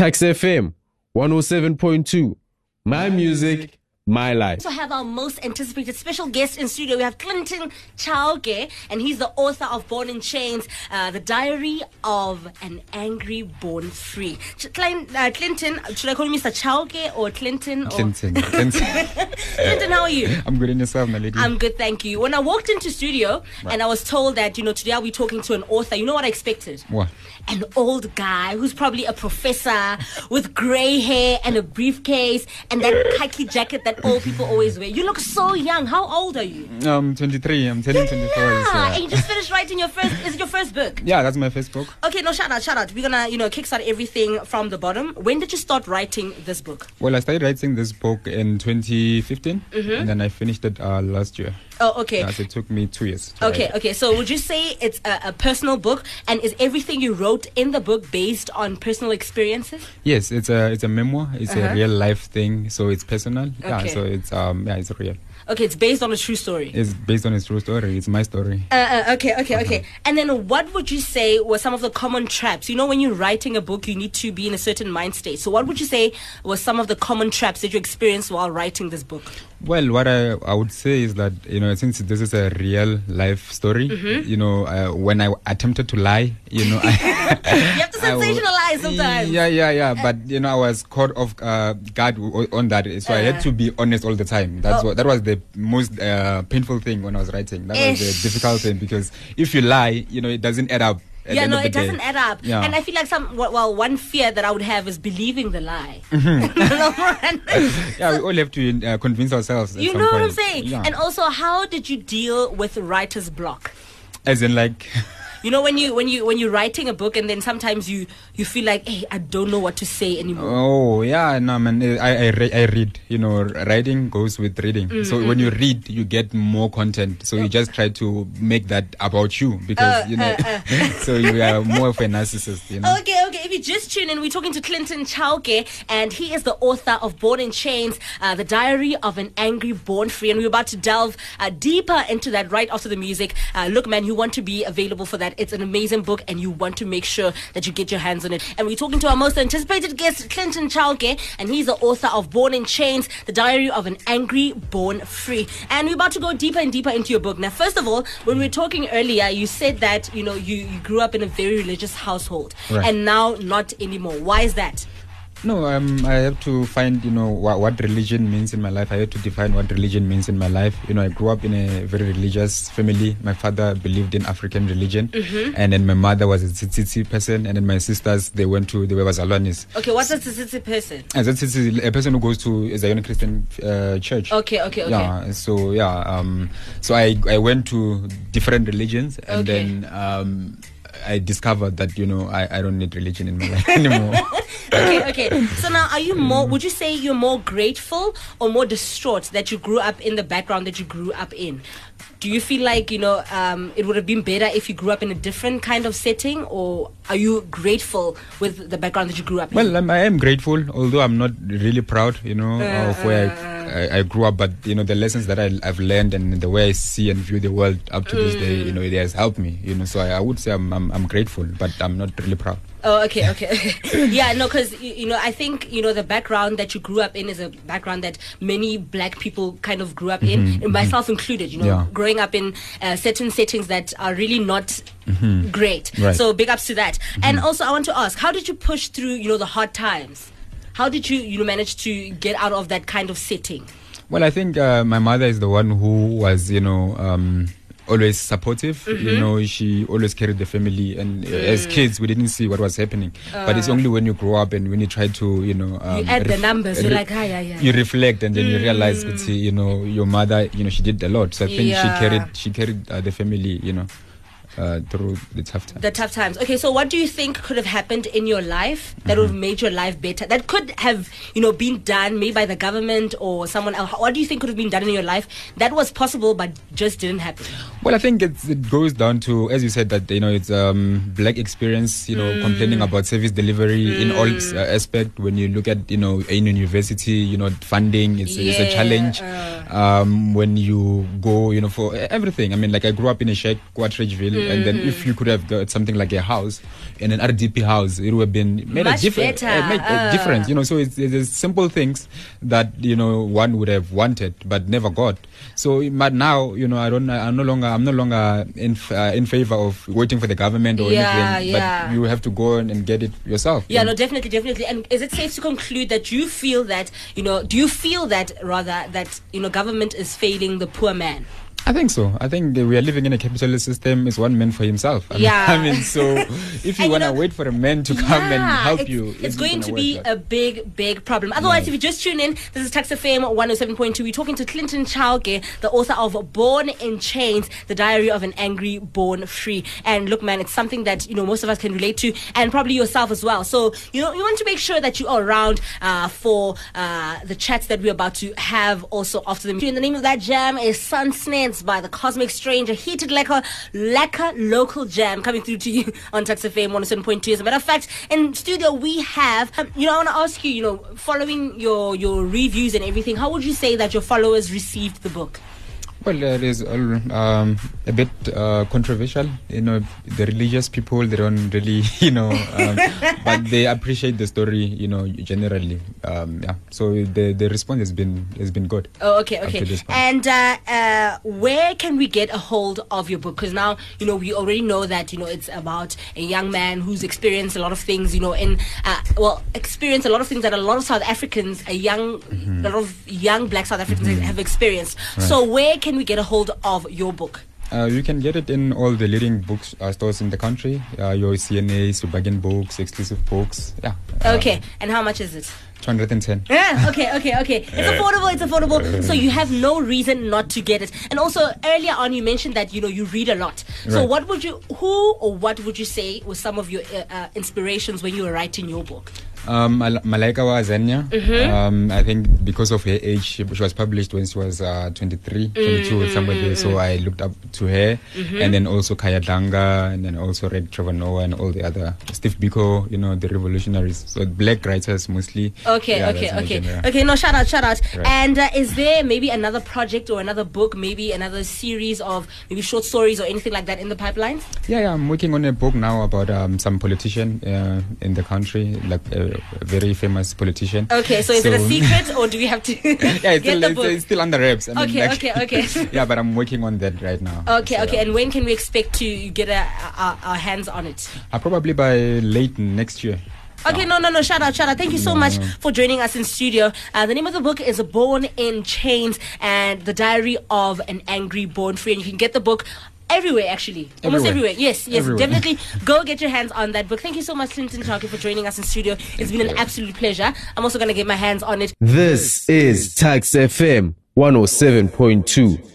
Tuks FM 107.2. My music, my life. also have our most anticipated special guest in studio. We have Clinton Chauke, and he's the author of Born in Chains, uh, The Diary of an Angry Born Free. Ch- Klein, uh, Clinton, should I call you Mr. Chauke or Clinton? Or Clinton. Clinton. Clinton, how are you? I'm good in yourself, my lady. I'm good, thank you. When I walked into studio and I was told that, you know, today I'll be talking to an author, you know what I expected? What? An old guy who's probably a professor with grey hair and a briefcase and that khaki jacket that old people always wear. You look so young. How old are you? Um, 23. I'm turning 24. this Yeah, year. and you just finished writing your first. Is it your first book? Yeah, that's my first book. Okay, no, shout out, shout out. We're gonna, you know, kickstart everything from the bottom. When did you start writing this book? Well, I started writing this book in 2015, Mm-hmm. and then I finished it uh, last year. Oh, okay. Yeah, so it took me two years. Okay, okay. So would you say it's a, a personal book, and is everything you wrote in the book based on personal experiences? Yes, it's a it's a memoir. It's Uh-huh. a real life thing, so it's personal. Yeah, Okay. so it's um yeah, it's real. Okay, it's based on a true story. It's based on a true story. It's my story. Uh, uh, okay, okay, okay. And then what would you say were some of the common traps? You know, when you're writing a book, you need to be in a certain mind state. So what would you say were some of the common traps that you experienced while writing this book? Well, what I, I would say is that you know since this is a real life story, Mm-hmm. you know uh, when I attempted to lie, you know, I, You have to sensationalize sometimes. Yeah, yeah, yeah. But you know, I was caught off uh, guard on that, so I had to be honest all the time. That's Oh. what that was the most uh, painful thing when I was writing. That was Ish. the difficult thing because if you lie, you know, it doesn't add up. Yeah, no, it doesn't add up. Yeah. And I feel like some, well, one fear that I would have is believing the lie. yeah, we all have to uh, convince ourselves. you know what I'm saying? Yeah. And also, how did you deal with writer's block? As in, like, You know when you when you when you're writing a book and then sometimes you you feel like, hey, I don't know what to say anymore. Oh yeah, no man. I I, re- I read. You know, writing goes with reading. Mm, So when you read, you get more content. So you just try to make that about you because Uh, you know. uh, so you are more of a narcissist. You know. Okay, okay. If you just tune in, we're talking to Clinton Chauke, and he is the author of Born in Chains, uh, The Diary of an Angry Born Free. And we're about to delve uh, deeper into that right after the music. Uh, look, man, you want to be available for that. It's an amazing book, and you want to make sure that you get your hands on it. And we're talking to our most anticipated guest, Clinton Chauke, and he's the author of Born in Chains, The Diary of an Angry Born Free. And we're about to go deeper and deeper into your book. Now, first of all, when we were talking earlier, you said that, you know, you, you grew up in a very religious household Right. and now not anymore. Why is that? No, um, I have to find, you know, what, what religion means in my life. I have to define what religion means in my life. You know, I grew up in a very religious family. My father believed in African religion, Mm-hmm. and then my mother was a ZCC person, and then my sisters they went to they were Zalwanis. Okay, what's a ZCC person? And that's ZCC, a person who goes to a Zion Christian uh, church. Okay, okay, okay. Yeah, so yeah, um, so I I went to different religions, and Okay. then um, I discovered that you know I, I don't need religion in my life anymore. okay, okay. So now, are you more? Would you say you're more grateful or more distraught that you grew up in the background that you grew up in? Do you feel like you know um, it would have been better if you grew up in a different kind of setting, or are you grateful with the background that you grew up in? Well, I am grateful, although I'm not really proud, you know, Uh, of where uh, I, I, I grew up. But you know, the lessons that I, I've learned and the way I see and view the world up to this day, you know, it has helped me. You know, so I, I would say I'm, I'm I'm grateful, but I'm not really proud. Oh, okay, okay, yeah, no, because you, know, I think you know the background that you grew up in is a background that many black people kind of grew up in, and myself included. You know, Yeah. growing up in uh, certain settings that are really not great. Right. So big ups to that. And also, I want to ask, how did you push through? You know, the hard times. How did you you know manage to get out of that kind of setting? Well, I think uh, my mother is the one who was, you know, um, always supportive. Mm-hmm. You know, she always carried the family, and uh, as Mm. kids, we didn't see what was happening. but it's only when you grow up and when you try to, you know, um, Uh. add the ref- numbers, you're re- like, ah, yeah, yeah. You reflect, and then you realize, that, see, you know, your mother, you know, she did a lot. So I think Yeah. she carried, she carried uh, the family, you know, uh, through the tough times. The tough times. Okay, so what do you think could have happened in your life that would have made your life better? That could have, you know, been done maybe by the government or someone else. What do you think could have been done in your life that was possible but just didn't happen? Well, I think it's, it goes down to, as you said, that you know it's um, black experience. You know, complaining about service delivery in all uh, aspect. When you look at you know in university, you know funding is, is a challenge. uh. Um, when you go, you know, for everything. I mean, like I grew up in a shack, And then if you could have got something like a house in an RDP house, it would have been made Much a difference. better. made a Uh. difference, you know. So it's, it's simple things that you know one would have wanted but never got. So, but now you know, I don't. I'm no longer. I'm no longer in uh, in favor of waiting for the government or Yeah, anything. yeah. But you have to go and get it yourself. Yeah, And- no, definitely, definitely. And is it safe to conclude that you feel that, you know, do you feel that rather that, you know, government is failing the poor man? I think so. I think we are living in a capitalist system. It's one man for himself. I mean- Yeah. I mean, so if you want to wait for a man to come and help it's, you, It's going gonna be a big, big problem. Otherwise, if you just tune in, this is Tuks FM 107.2. We're talking to Clinton Chauke, the author of Born in Chains, The Diary of an Angry Born Free. And look, man, it's something that, you know, most of us can relate to and probably yourself as well. So, you know, you want to make sure that you are around uh, for uh, the chats that we're about to have also after the And the name of that jam is Sun By the Cosmic Stranger, heated lacquer, lacquer local jam coming through to you on Tuks FM 107.2. As a matter of fact, in studio we have, um, you know, I want to ask you, you know, following your, your reviews and everything, how would you say that your followers received the book? Well, it is um, a bit uh, controversial. You know, the religious people they don't really, you know, um, but they appreciate the story. You know, generally. Um, yeah. So the the response has been has been good. Oh, okay, okay. to this point. And uh, uh, where can we get a hold of your book? Because now, you know, we already know that, you know, it's about a young man who's experienced a lot of things, you know, in, uh, well, experienced a lot of things that a lot of South Africans, a young, Mm-hmm. a lot of young black South Africans have experienced. So where can we get a hold of your book? Uh, you can get it in all the leading book uh, stores in the country. Uh, your CNAs, your bargain books, exclusive books. Yeah. Uh, Okay, and how much is it? 210. Yeah, okay, okay, okay. It's affordable, it's affordable. So you have no reason not to get it. And also earlier on you mentioned that you know you read a lot. So Right. what would you who or what would you say was some of your uh, uh, inspirations when you were writing your book? Um, Mal- Malaika wa Azania. Mm-hmm. Um, I think because of her age, she, she was published when she was uh, 23, 22, or somewhere there. So I looked up to her, Mm-hmm. and then also Khaya Dlanga, and then also read Trevor Noah and all the other Steve Biko. You know the revolutionaries. So black writers mostly. Okay, Yeah, okay, okay. genre. Okay, no, shout out, shout out. Right. And uh, is there maybe another project or another book, maybe another series of maybe short stories or anything like that in the pipeline? Yeah, yeah, I'm working on a book now about um, some politician uh, in the country, like a, a very famous politician. Okay, so is it a secret or do we have to yeah, it's get still, the it's, it's still under wraps. I mean, Okay, like- okay, okay. yeah, but I'm working on that right now. Okay, So, okay. And when can we expect to get a, our, our hands on it? uh, probably by late next year. Okay, no, no, no. Shout out, shout out. Thank you so much for joining us in studio. Uh, the name of the book is Born in Chains and the Diary of an Angry Born Free. And you can get the book everywhere, actually. Almost Everywhere. everywhere. Yes, yes, Everywhere. definitely. Go get your hands on that book. Thank you so much, Clinton Chauke, for joining us in studio. It's been an absolute pleasure. I'm also going to get my hands on it. This is Tuks FM 107.2.